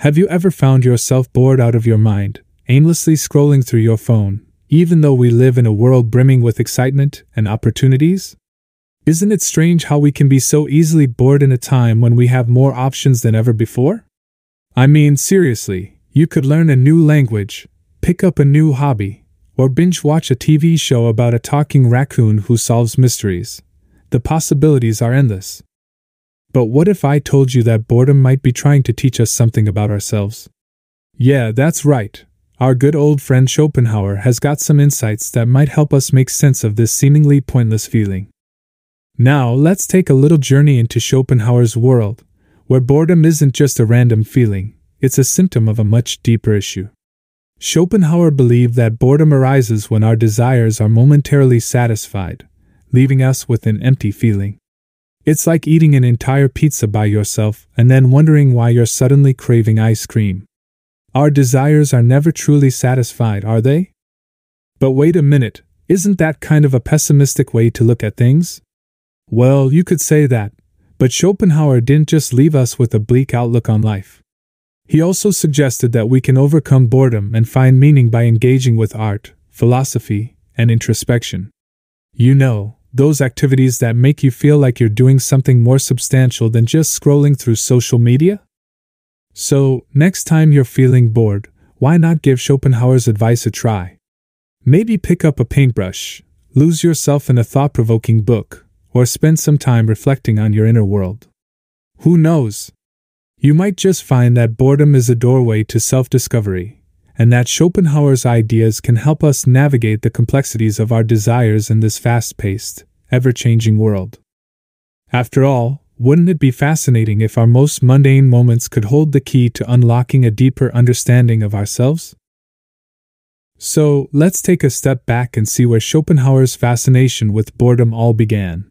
Have you ever found yourself bored out of your mind, aimlessly scrolling through your phone, even though we live in a world brimming with excitement and opportunities? Isn't it strange how we can be so easily bored in a time when we have more options than ever before? I mean, seriously, you could learn a new language, pick up a new hobby, or binge watch a TV show about a talking raccoon who solves mysteries. The possibilities are endless. But what if I told you that boredom might be trying to teach us something about ourselves? Yeah, that's right. Our good old friend Schopenhauer has got some insights that might help us make sense of this seemingly pointless feeling. Now, let's take a little journey into Schopenhauer's world, where boredom isn't just a random feeling, it's a symptom of a much deeper issue. Schopenhauer believed that boredom arises when our desires are momentarily satisfied, leaving us with an empty feeling. It's like eating an entire pizza by yourself and then wondering why you're suddenly craving ice cream. Our desires are never truly satisfied, are they? But wait a minute, isn't that kind of a pessimistic way to look at things? Well, you could say that, but Schopenhauer didn't just leave us with a bleak outlook on life. He also suggested that we can overcome boredom and find meaning by engaging with art, philosophy, and introspection. You know, those activities that make you feel like you're doing something more substantial than just scrolling through social media? So, next time you're feeling bored, why not give Schopenhauer's advice a try? Maybe pick up a paintbrush, lose yourself in a thought provoking book, or spend some time reflecting on your inner world. Who knows? You might just find that boredom is a doorway to self discovery and that Schopenhauer's ideas can help us navigate the complexities of our desires in this fast paced, ever changing world. After all, wouldn't it be fascinating if our most mundane moments could hold the key to unlocking a deeper understanding of ourselves? So, let's take a step back and see where Schopenhauer's fascination with boredom all began.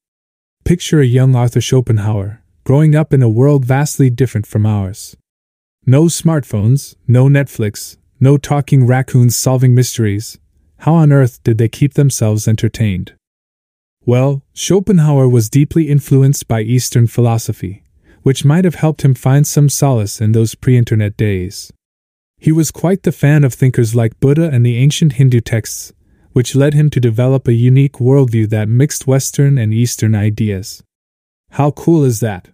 Picture a young Arthur Schopenhauer, growing up in a world vastly different from ours. No smartphones, no Netflix, no talking raccoons solving mysteries. How on earth did they keep themselves entertained? Well, Schopenhauer was deeply influenced by Eastern philosophy, which might have helped him find some solace in those pre internet days. He was quite the fan of thinkers like Buddha and the ancient Hindu texts, which led him to develop a unique worldview that mixed Western and Eastern ideas. How cool is that?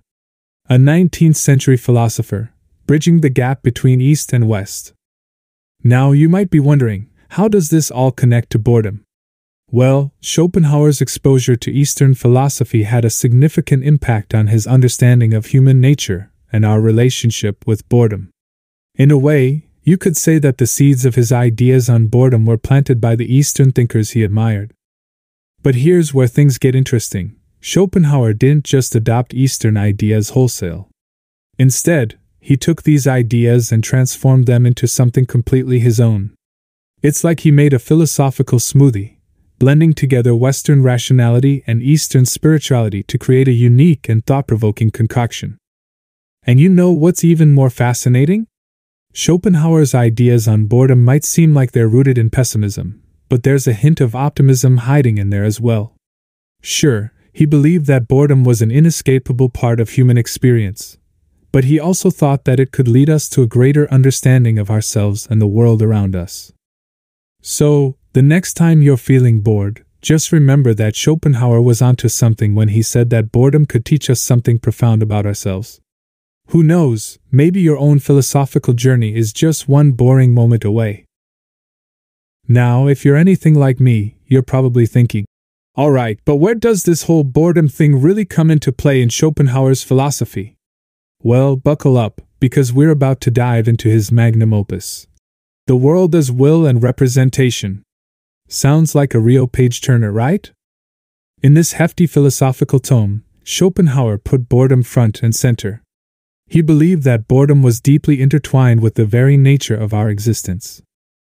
A 19th century philosopher, bridging the gap between East and West. Now you might be wondering, how does this all connect to boredom? Well, Schopenhauer's exposure to Eastern philosophy had a significant impact on his understanding of human nature and our relationship with boredom. In a way, you could say that the seeds of his ideas on boredom were planted by the Eastern thinkers he admired. But here's where things get interesting Schopenhauer didn't just adopt Eastern ideas wholesale. Instead, he took these ideas and transformed them into something completely his own. It's like he made a philosophical smoothie, blending together Western rationality and Eastern spirituality to create a unique and thought provoking concoction. And you know what's even more fascinating? Schopenhauer's ideas on boredom might seem like they're rooted in pessimism, but there's a hint of optimism hiding in there as well. Sure, he believed that boredom was an inescapable part of human experience, but he also thought that it could lead us to a greater understanding of ourselves and the world around us. So, the next time you're feeling bored, just remember that Schopenhauer was onto something when he said that boredom could teach us something profound about ourselves. Who knows, maybe your own philosophical journey is just one boring moment away. Now, if you're anything like me, you're probably thinking, alright, but where does this whole boredom thing really come into play in Schopenhauer's philosophy? Well, buckle up, because we're about to dive into his magnum opus. The World as Will and Representation. Sounds like a real page turner, right? In this hefty philosophical tome, Schopenhauer put boredom front and center. He believed that boredom was deeply intertwined with the very nature of our existence.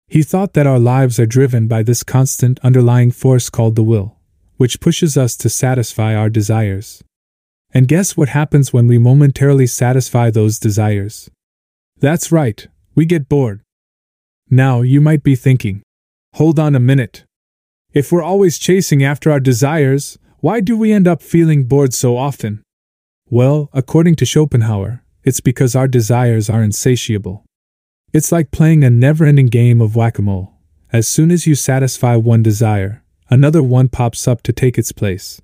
He thought that our lives are driven by this constant underlying force called the will, which pushes us to satisfy our desires. And guess what happens when we momentarily satisfy those desires? That's right, we get bored. Now, you might be thinking, hold on a minute. If we're always chasing after our desires, why do we end up feeling bored so often? Well, according to Schopenhauer, it's because our desires are insatiable. It's like playing a never ending game of whack a mole. As soon as you satisfy one desire, another one pops up to take its place.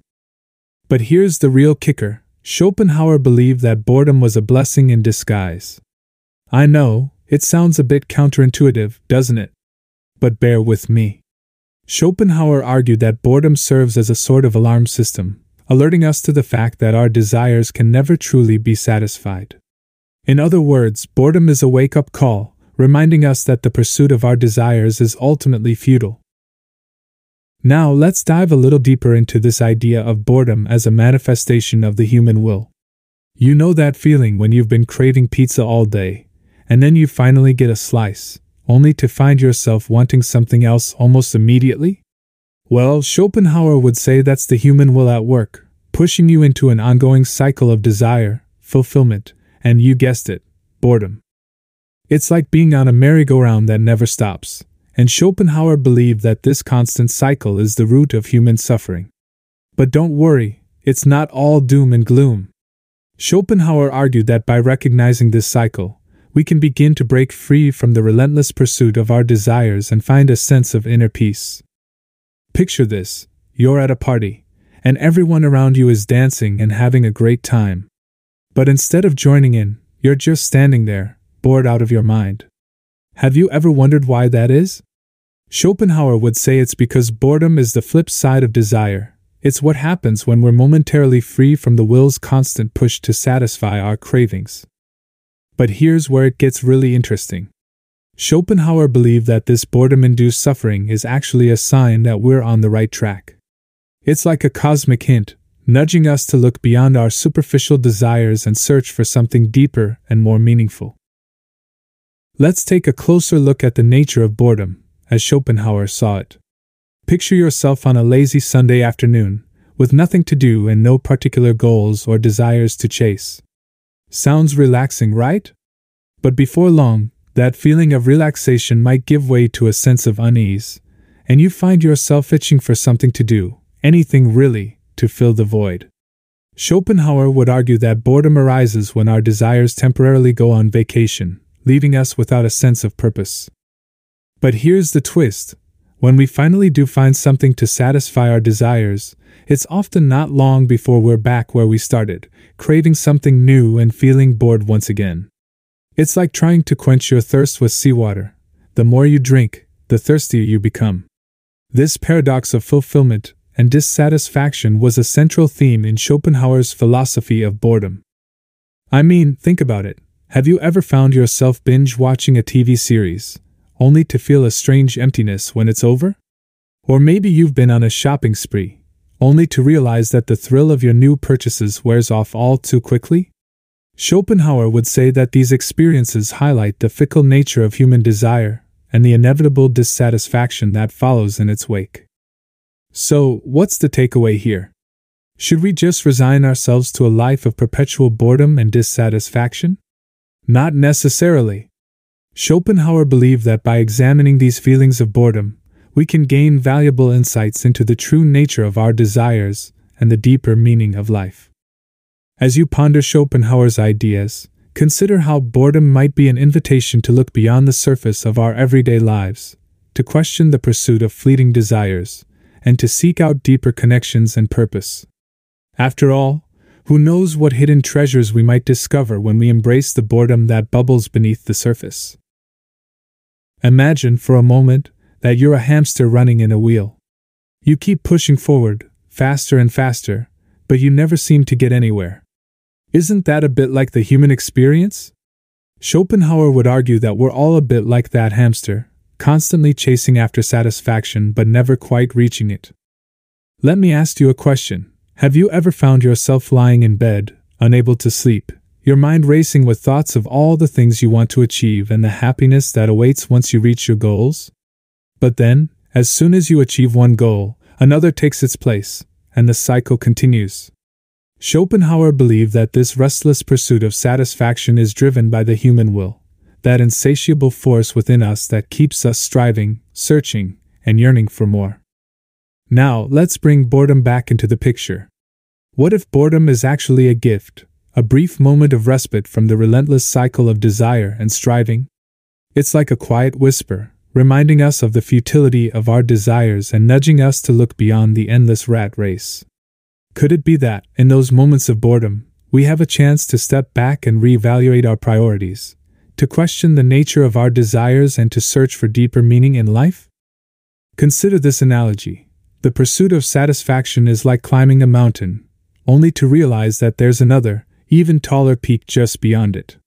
But here's the real kicker Schopenhauer believed that boredom was a blessing in disguise. I know, it sounds a bit counterintuitive, doesn't it? But bear with me. Schopenhauer argued that boredom serves as a sort of alarm system, alerting us to the fact that our desires can never truly be satisfied. In other words, boredom is a wake up call, reminding us that the pursuit of our desires is ultimately futile. Now, let's dive a little deeper into this idea of boredom as a manifestation of the human will. You know that feeling when you've been craving pizza all day, and then you finally get a slice, only to find yourself wanting something else almost immediately? Well, Schopenhauer would say that's the human will at work, pushing you into an ongoing cycle of desire, fulfillment, and you guessed it, boredom. It's like being on a merry-go-round that never stops, and Schopenhauer believed that this constant cycle is the root of human suffering. But don't worry, it's not all doom and gloom. Schopenhauer argued that by recognizing this cycle, we can begin to break free from the relentless pursuit of our desires and find a sense of inner peace. Picture this you're at a party, and everyone around you is dancing and having a great time. But instead of joining in, you're just standing there, bored out of your mind. Have you ever wondered why that is? Schopenhauer would say it's because boredom is the flip side of desire. It's what happens when we're momentarily free from the will's constant push to satisfy our cravings. But here's where it gets really interesting. Schopenhauer believed that this boredom induced suffering is actually a sign that we're on the right track. It's like a cosmic hint, nudging us to look beyond our superficial desires and search for something deeper and more meaningful. Let's take a closer look at the nature of boredom, as Schopenhauer saw it. Picture yourself on a lazy Sunday afternoon, with nothing to do and no particular goals or desires to chase. Sounds relaxing, right? But before long, that feeling of relaxation might give way to a sense of unease, and you find yourself itching for something to do, anything really, to fill the void. Schopenhauer would argue that boredom arises when our desires temporarily go on vacation, leaving us without a sense of purpose. But here's the twist when we finally do find something to satisfy our desires, it's often not long before we're back where we started, craving something new and feeling bored once again. It's like trying to quench your thirst with seawater. The more you drink, the thirstier you become. This paradox of fulfillment and dissatisfaction was a central theme in Schopenhauer's philosophy of boredom. I mean, think about it. Have you ever found yourself binge watching a TV series, only to feel a strange emptiness when it's over? Or maybe you've been on a shopping spree, only to realize that the thrill of your new purchases wears off all too quickly? Schopenhauer would say that these experiences highlight the fickle nature of human desire and the inevitable dissatisfaction that follows in its wake. So, what's the takeaway here? Should we just resign ourselves to a life of perpetual boredom and dissatisfaction? Not necessarily. Schopenhauer believed that by examining these feelings of boredom, we can gain valuable insights into the true nature of our desires and the deeper meaning of life. As you ponder Schopenhauer's ideas, consider how boredom might be an invitation to look beyond the surface of our everyday lives, to question the pursuit of fleeting desires, and to seek out deeper connections and purpose. After all, who knows what hidden treasures we might discover when we embrace the boredom that bubbles beneath the surface? Imagine for a moment that you're a hamster running in a wheel. You keep pushing forward, faster and faster, but you never seem to get anywhere. Isn't that a bit like the human experience? Schopenhauer would argue that we're all a bit like that hamster, constantly chasing after satisfaction but never quite reaching it. Let me ask you a question have you ever found yourself lying in bed, unable to sleep, your mind racing with thoughts of all the things you want to achieve and the happiness that awaits once you reach your goals? But then, as soon as you achieve one goal, another takes its place, and the cycle continues. Schopenhauer believed that this restless pursuit of satisfaction is driven by the human will, that insatiable force within us that keeps us striving, searching, and yearning for more. Now, let's bring boredom back into the picture. What if boredom is actually a gift, a brief moment of respite from the relentless cycle of desire and striving? It's like a quiet whisper, reminding us of the futility of our desires and nudging us to look beyond the endless rat race. Could it be that, in those moments of boredom, we have a chance to step back and reevaluate our priorities, to question the nature of our desires and to search for deeper meaning in life? Consider this analogy. The pursuit of satisfaction is like climbing a mountain, only to realize that there's another, even taller peak just beyond it.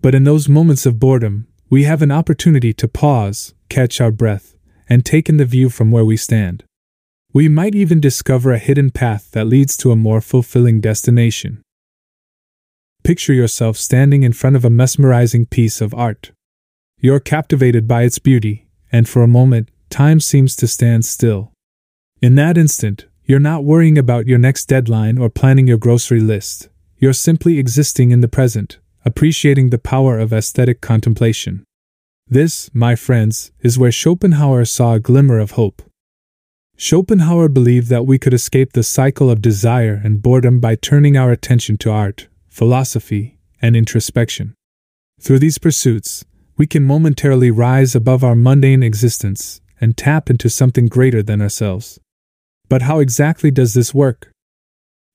But in those moments of boredom, we have an opportunity to pause, catch our breath, and take in the view from where we stand. We might even discover a hidden path that leads to a more fulfilling destination. Picture yourself standing in front of a mesmerizing piece of art. You're captivated by its beauty, and for a moment, time seems to stand still. In that instant, you're not worrying about your next deadline or planning your grocery list. You're simply existing in the present, appreciating the power of aesthetic contemplation. This, my friends, is where Schopenhauer saw a glimmer of hope. Schopenhauer believed that we could escape the cycle of desire and boredom by turning our attention to art, philosophy, and introspection. Through these pursuits, we can momentarily rise above our mundane existence and tap into something greater than ourselves. But how exactly does this work?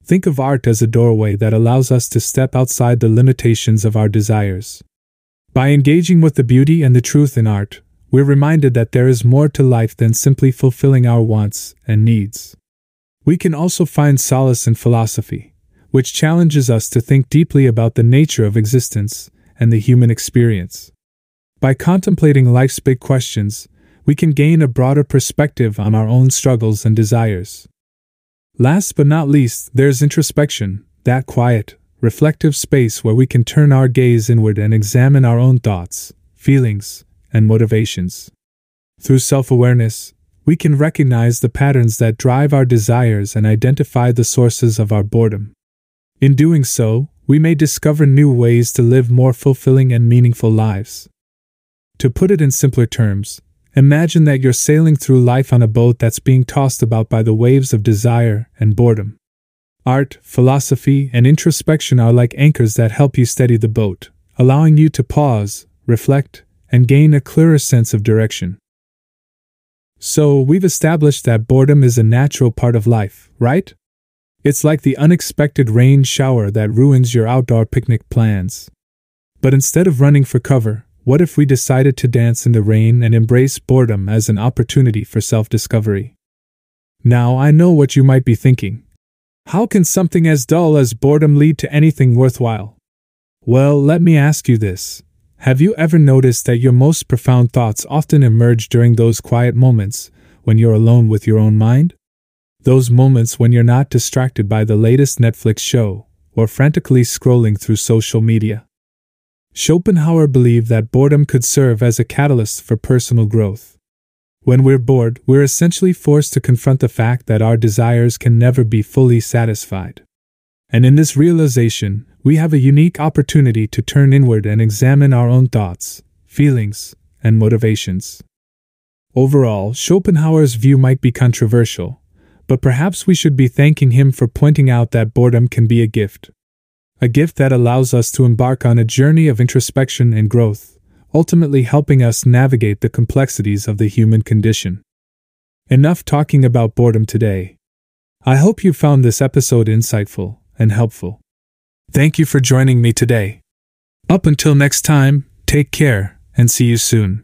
Think of art as a doorway that allows us to step outside the limitations of our desires. By engaging with the beauty and the truth in art, we're reminded that there is more to life than simply fulfilling our wants and needs. We can also find solace in philosophy, which challenges us to think deeply about the nature of existence and the human experience. By contemplating life's big questions, we can gain a broader perspective on our own struggles and desires. Last but not least, there's introspection, that quiet, reflective space where we can turn our gaze inward and examine our own thoughts, feelings, and motivations. Through self awareness, we can recognize the patterns that drive our desires and identify the sources of our boredom. In doing so, we may discover new ways to live more fulfilling and meaningful lives. To put it in simpler terms, imagine that you're sailing through life on a boat that's being tossed about by the waves of desire and boredom. Art, philosophy, and introspection are like anchors that help you steady the boat, allowing you to pause, reflect, and gain a clearer sense of direction. So, we've established that boredom is a natural part of life, right? It's like the unexpected rain shower that ruins your outdoor picnic plans. But instead of running for cover, what if we decided to dance in the rain and embrace boredom as an opportunity for self discovery? Now, I know what you might be thinking. How can something as dull as boredom lead to anything worthwhile? Well, let me ask you this have you ever noticed that your most profound thoughts often emerge during those quiet moments when you're alone with your own mind? Those moments when you're not distracted by the latest Netflix show or frantically scrolling through social media. Schopenhauer believed that boredom could serve as a catalyst for personal growth. When we're bored, we're essentially forced to confront the fact that our desires can never be fully satisfied. And in this realization, we have a unique opportunity to turn inward and examine our own thoughts, feelings, and motivations. Overall, Schopenhauer's view might be controversial, but perhaps we should be thanking him for pointing out that boredom can be a gift. A gift that allows us to embark on a journey of introspection and growth, ultimately helping us navigate the complexities of the human condition. Enough talking about boredom today. I hope you found this episode insightful and helpful. Thank you for joining me today. Up until next time, take care and see you soon.